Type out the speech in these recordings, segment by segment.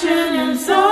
Passion and soul.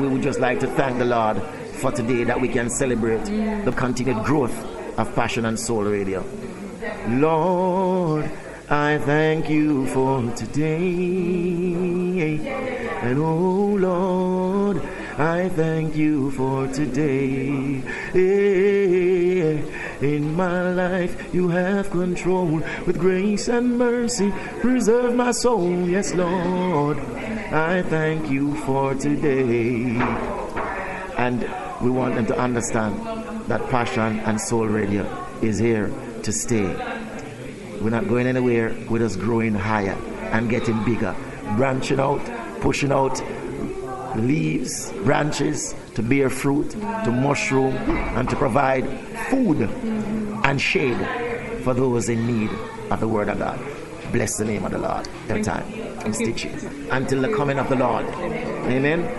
We would just like to thank the Lord for today that we can celebrate the continued growth of Passion and Soul Radio. Lord, I thank you for today. And oh Lord, I thank you for today. Eh, in my life, you have control with grace and mercy. Preserve my soul, yes, Lord. I thank you for today. And we want them to understand that Passion and Soul Radio is here to stay. We're not going anywhere, we're just growing higher and getting bigger, branching out, pushing out leaves, branches to bear fruit, to mushroom, and to provide food and shade for those in need of the Word of God. Bless the name of the Lord every time. And stitch it until the coming of the Lord. Amen.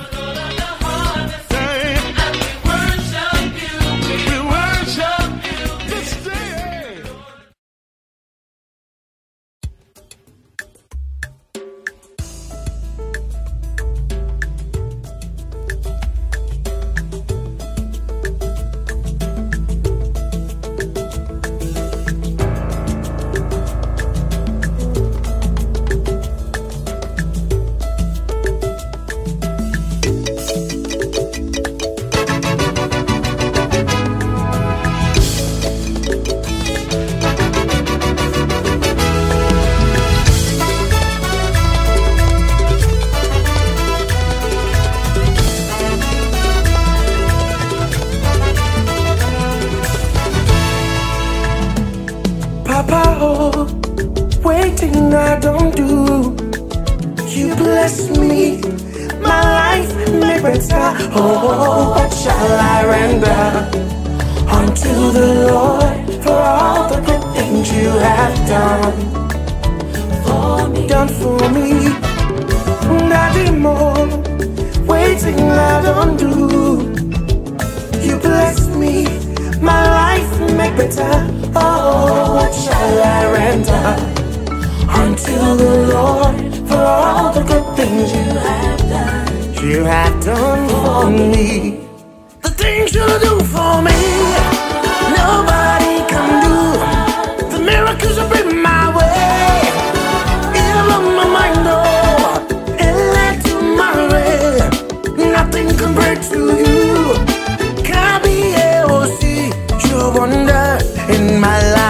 wonder in my life.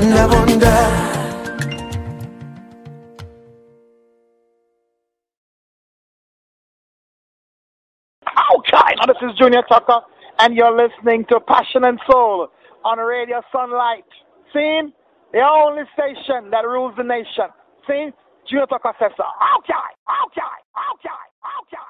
Wonder, wonder. Okay, now this is Junior Tucker, and you're listening to Passion and Soul on Radio Sunlight. See? The only station that rules the nation. See? Junior Tucker says so. Okay, okay, okay, okay,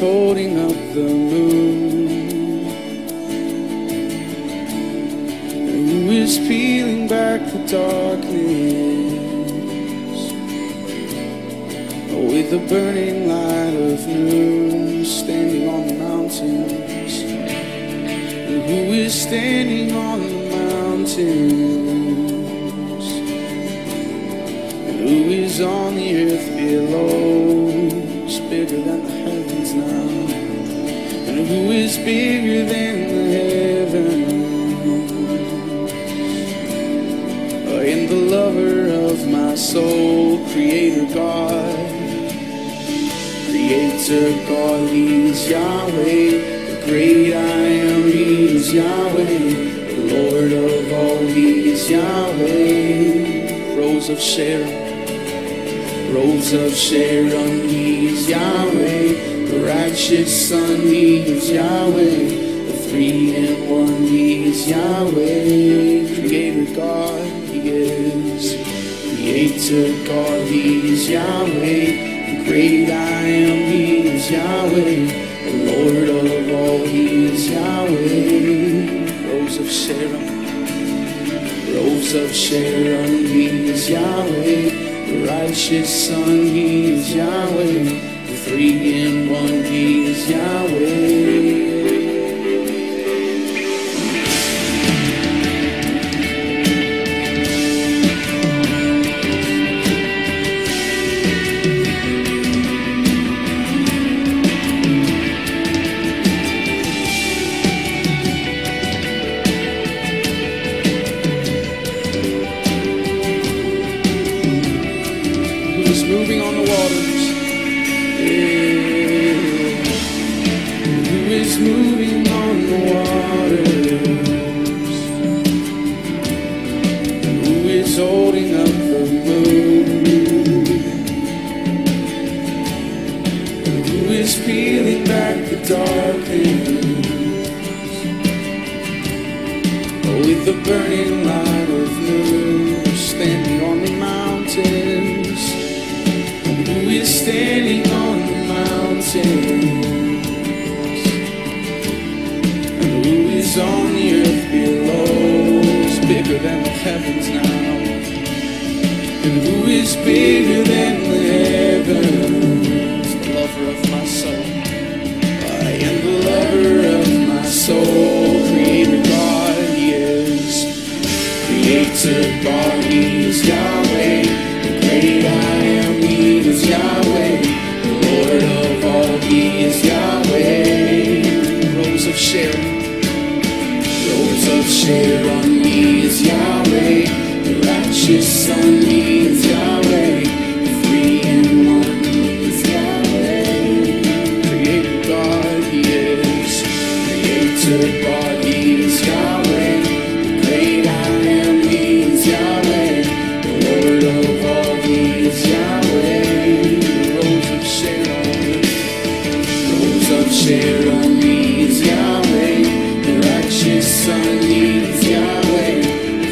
holding up the moon? And who is peeling back the darkness with the burning light of noon standing on the mountains? Who is standing on the mountains? And who is on the earth below is bigger than the heavens? Oh, I am the lover of my soul, creator God. Creator God, He is Yahweh. The great I am, He is Yahweh. The Lord of all, He is Yahweh. Rose of Sharon, Rose of Sharon, He is Yahweh. Righteous Son, He is Yahweh. The three in one, He is Yahweh. Creator God, He is. Creator God, He is Yahweh. The great I am, He is Yahweh. The Lord of all, He is Yahweh. Rose of Sharon, Rose of Sharon, He is Yahweh. The righteous Son, He is Yahweh. Three in one, He is Yahweh. With the burning light of noon, standing on the mountains. Who is standing on the mountains? And who is on the earth below? Is bigger than the heavens now. And who is bigger than the heavens? The lover of my soul. I am the lover of my soul. Creator God, He is Yahweh. The great I am, He is Yahweh. The Lord of all, He is Yahweh. Rose of Sharon, Rose of Sharon, He is Yahweh. The righteous Son, He is Yahweh. The in one, He is Yahweh. Creator God, He is. Creator God, Yahweh, the righteous son needs Yahweh,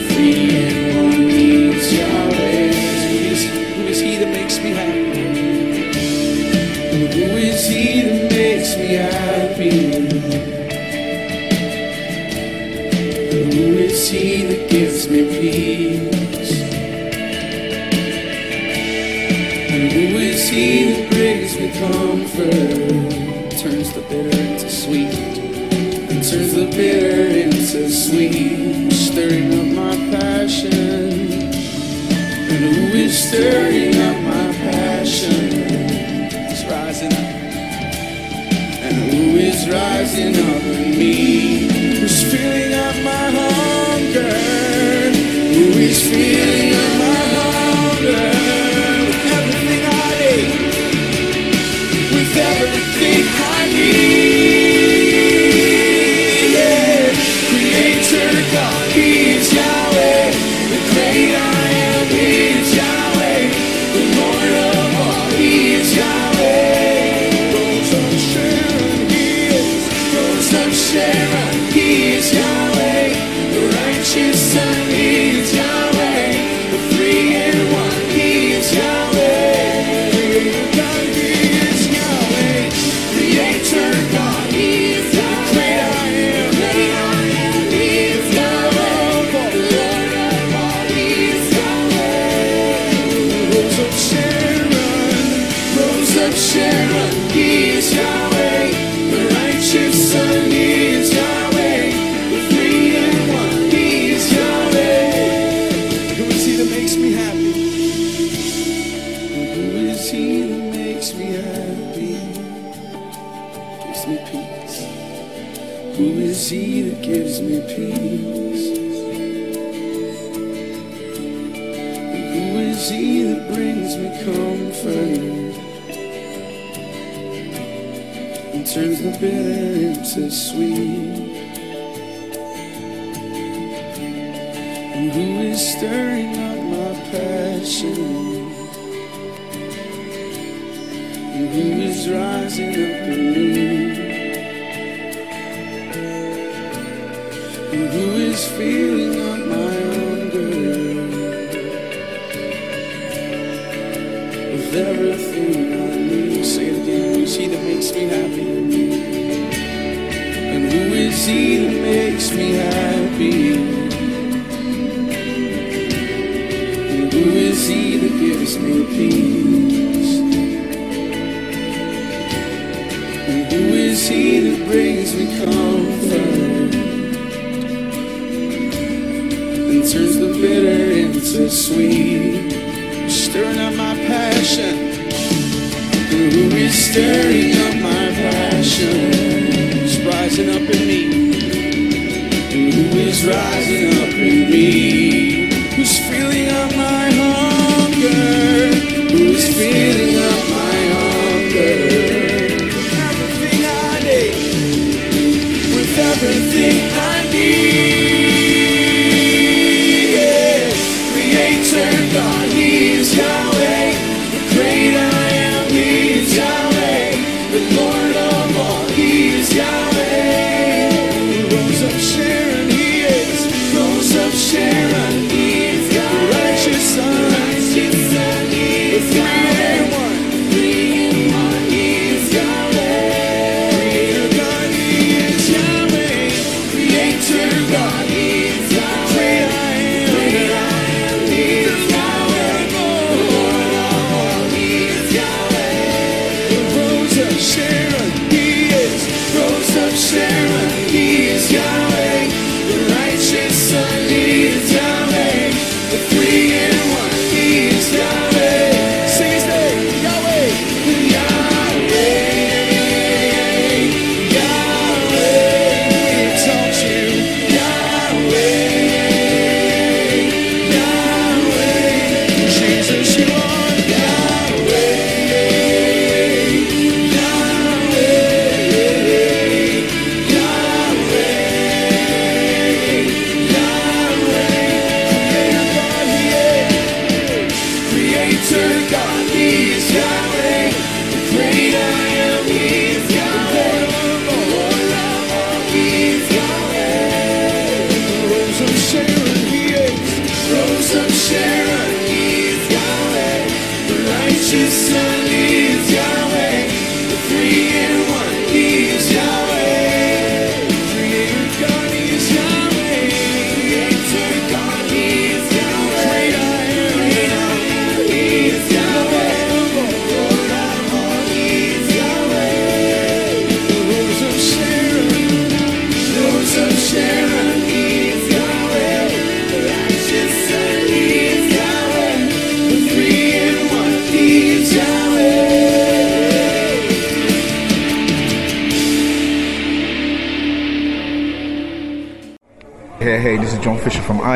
free and one needs Yahweh. Who is, who is he that makes me happy? Who is he that makes me happy? Who is he that gives me peace? Who is he that brings me comfort? Bitter into sweet, stirring up my passion. And who is stirring up my passion? It's rising up. And who is rising up in me? Who's filling up my hunger? Who is filling Who is feeling up my hunger? with everything I need. Say it again. Who is He that makes me happy? And who is He that makes me happy? And who is He that gives me peace? And who is He that brings me comfort? Bitter into sweet stirring up my passion. Who is stirring up my passion? Is rising up in me. Who is rising up in me? Who's filling up my hunger? Who is filling up my hunger? With everything I need. With everything I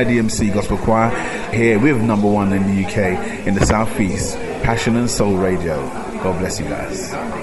IDMC Gospel Choir here with number one in the UK in the Southeast, Passion and Soul Radio. God bless you guys.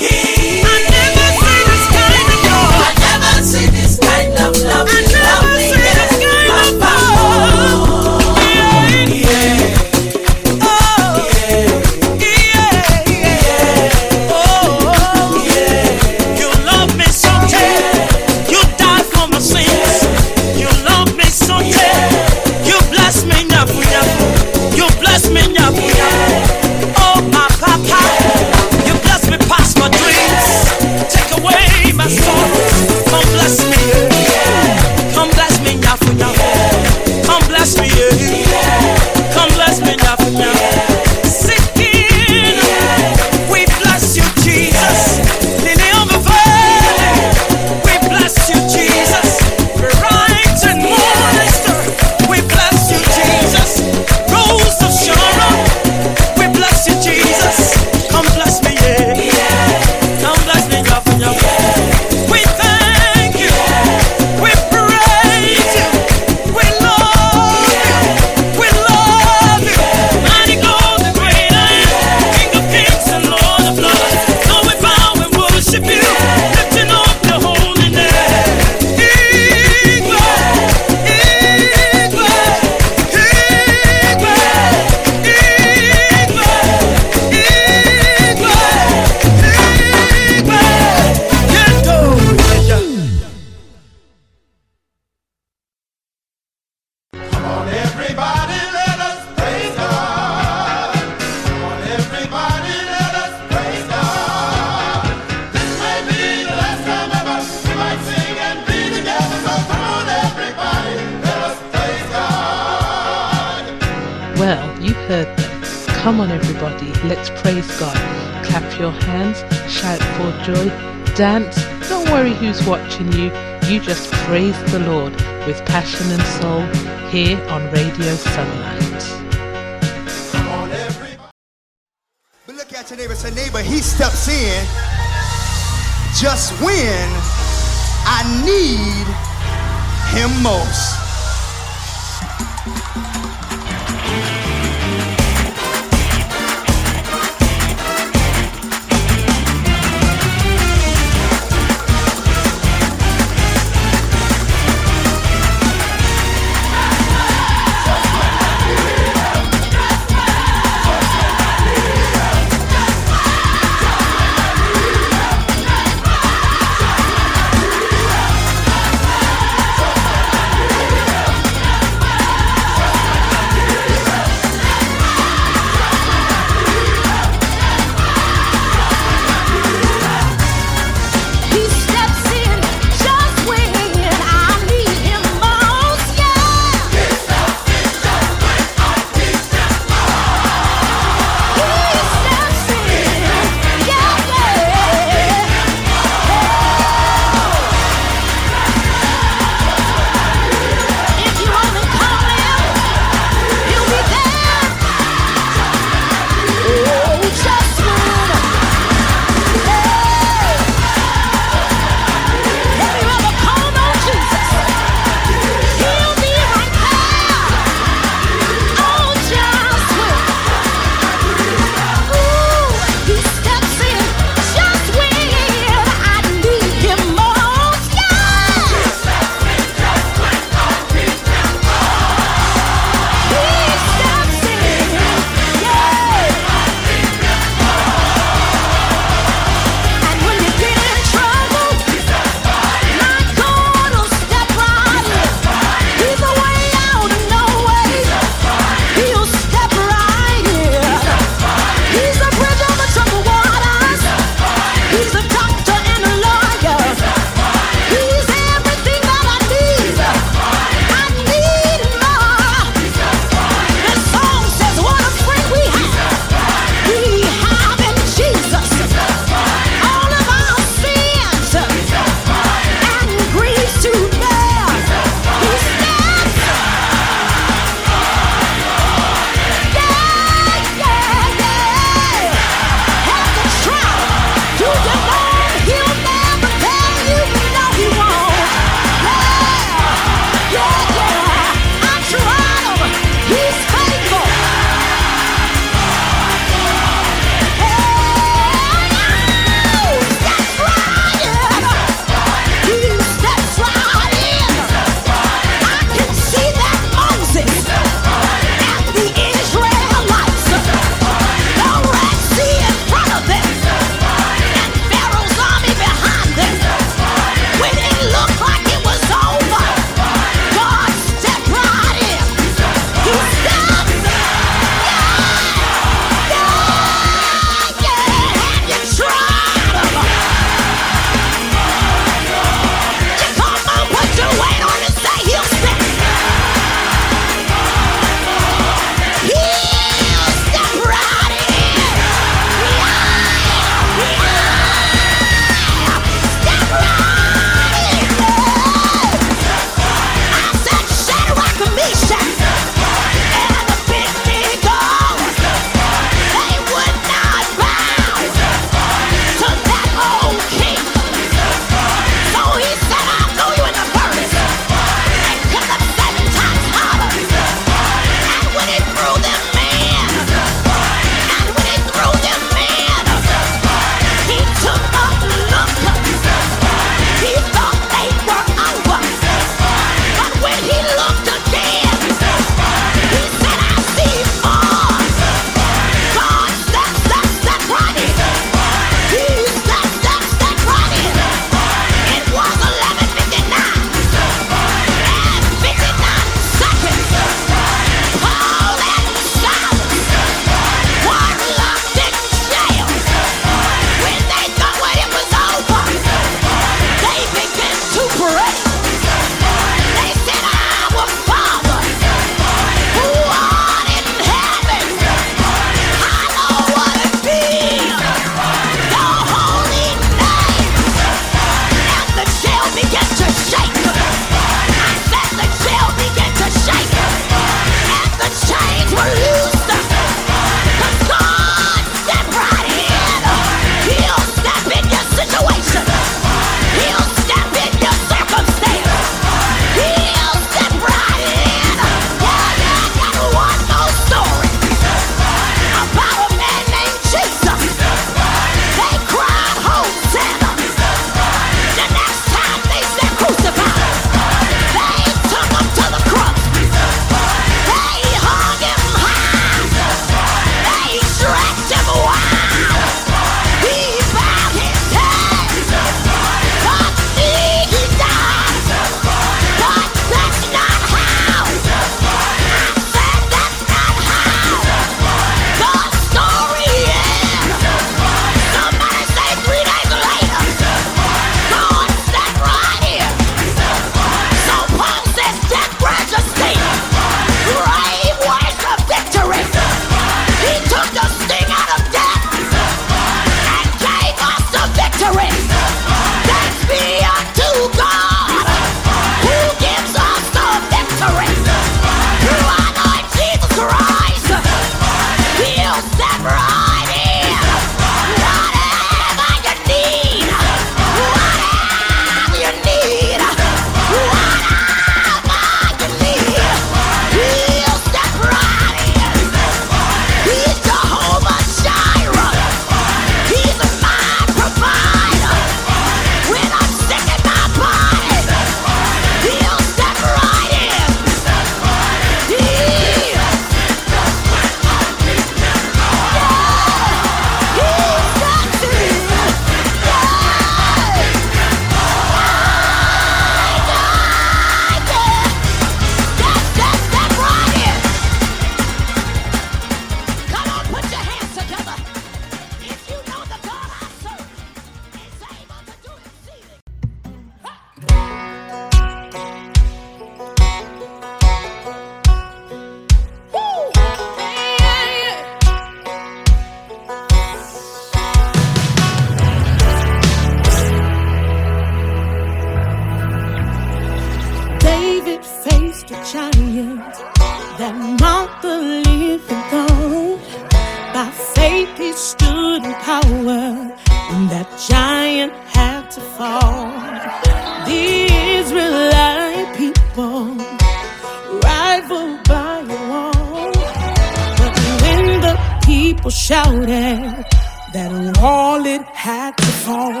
people shouted that all it had to fall.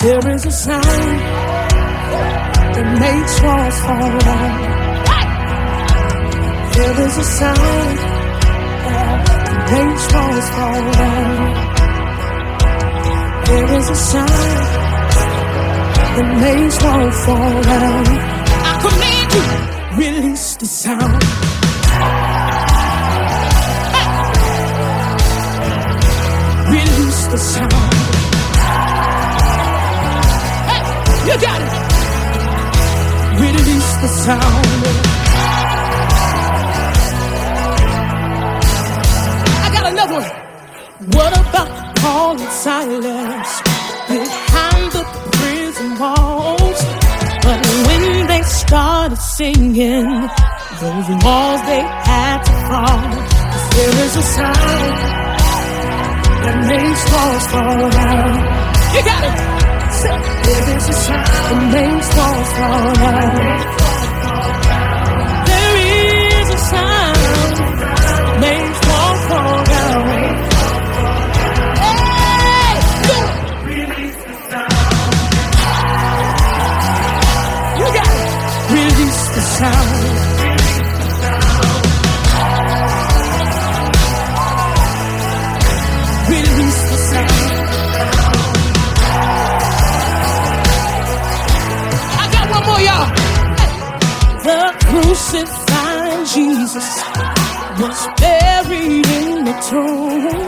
There is a sound that makes walls fall down. There is a sound that makes walls fall down. There is a sound that makes walls fall down. I command you, release the sound. the sound. Hey, you got it. Release the sound. I got another one. What about the Paul and Silas behind the prison walls? But when they started singing, those walls they had to fall. There is a sound. The makes walls fall down. You got it. There is a sound The makes walls fall down. crucified Jesus was buried in the tomb.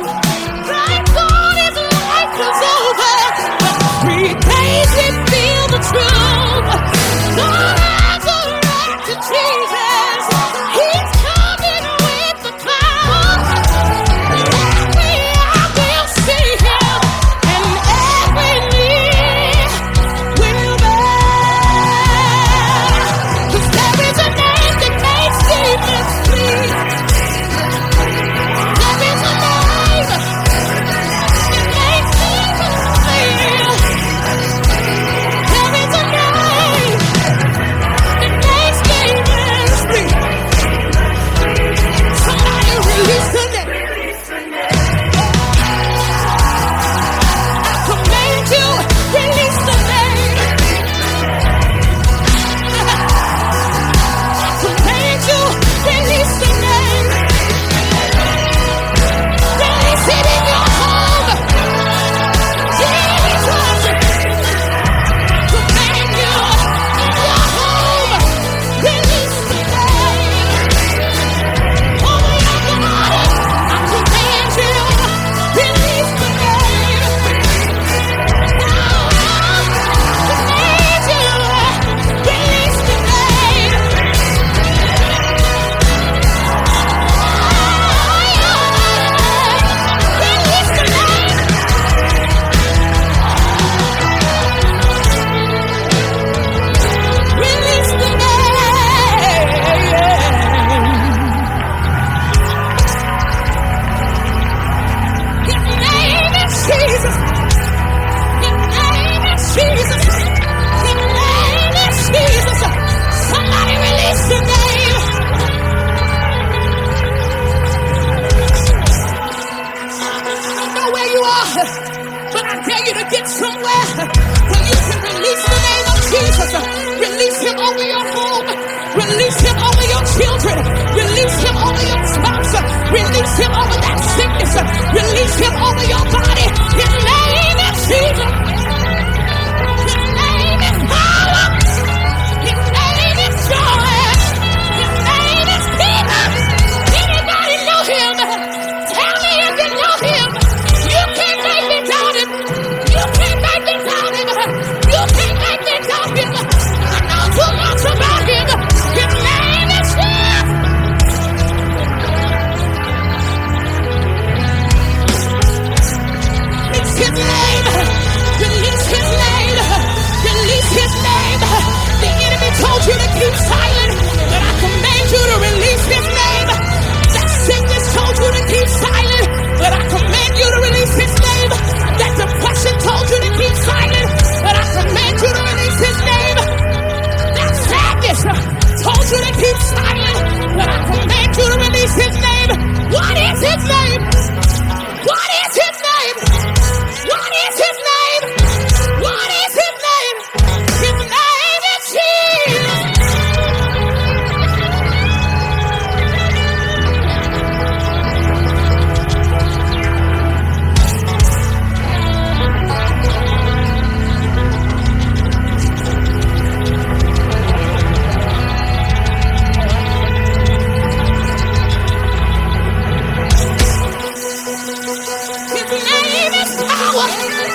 greatest power.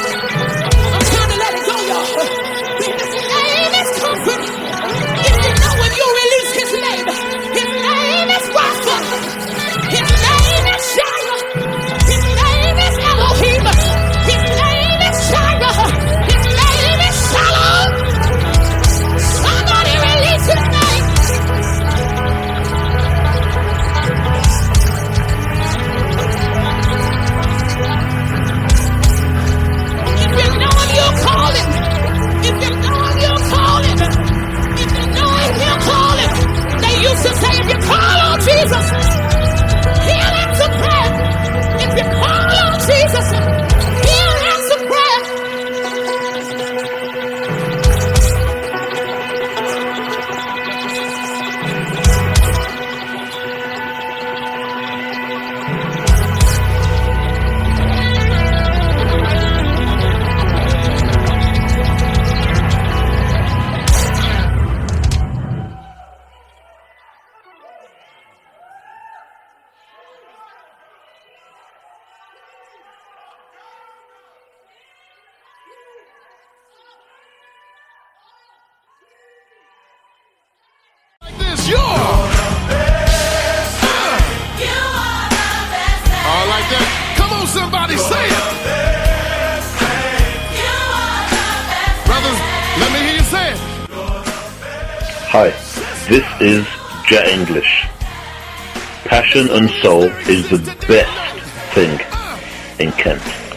Jet English. Passion and soul is the best thing in Kent.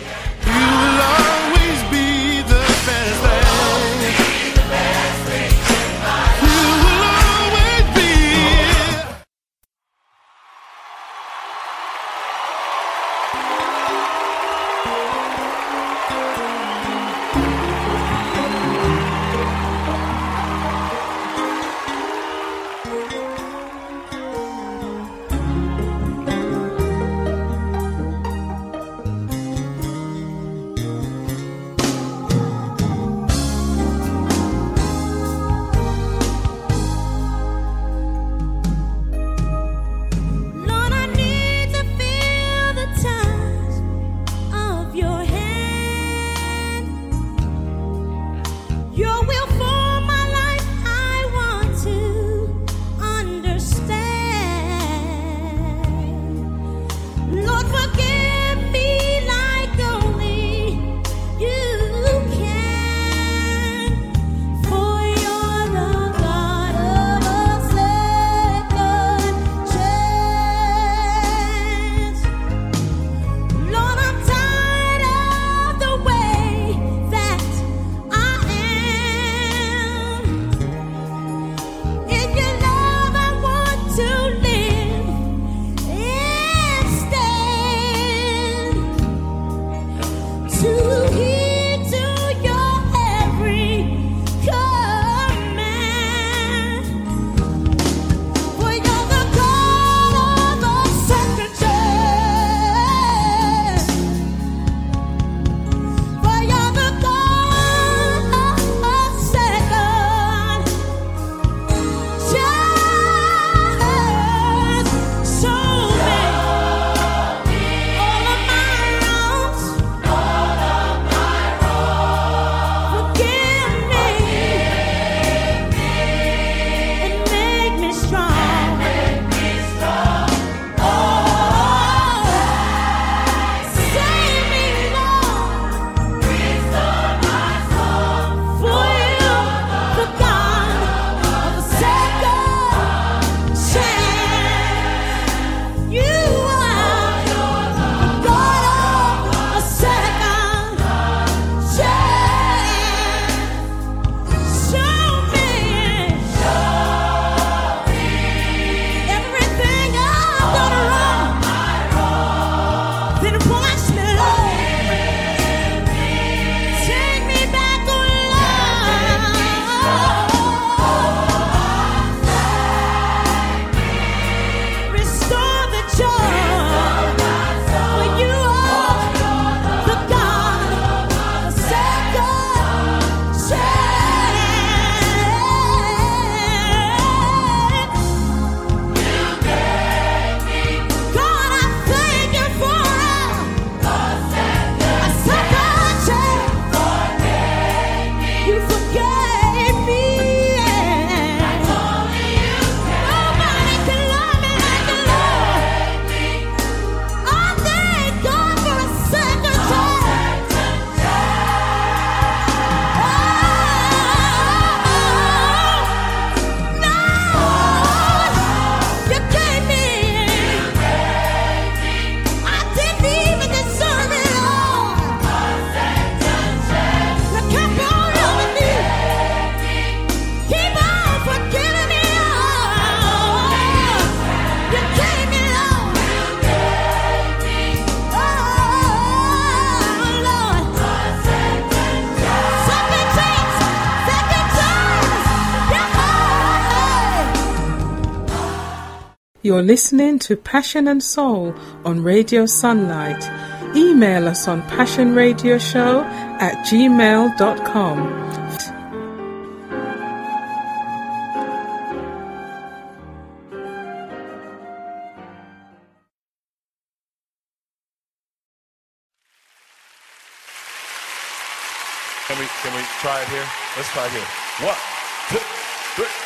You're listening to Passion and Soul on Radio Sunlight. Email us on passionradioshow at gmail.com. Can we, can we try it here? Let's try it here. One, two, three.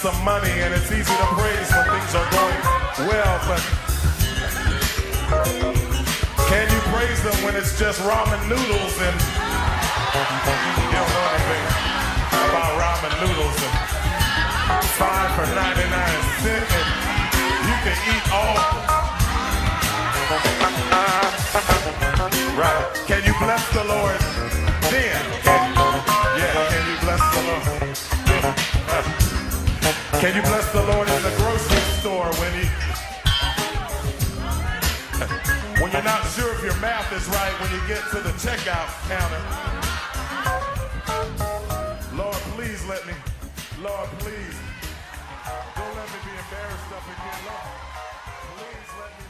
some money, and it's easy to praise when things are going well, but can you praise them when it's just ramen noodles? math is right when you get to the checkout counter. Lord, please let me. Lord, please. Don't let me be embarrassed up again. Lord, please let me.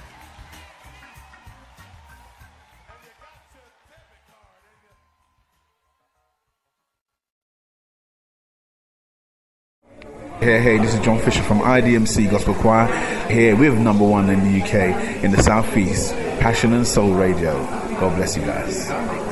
Hey, hey, this is John Fisher from IDMC Gospel Choir here with number one in the UK in the Southeast. Passion and Soul Radio. God bless you guys.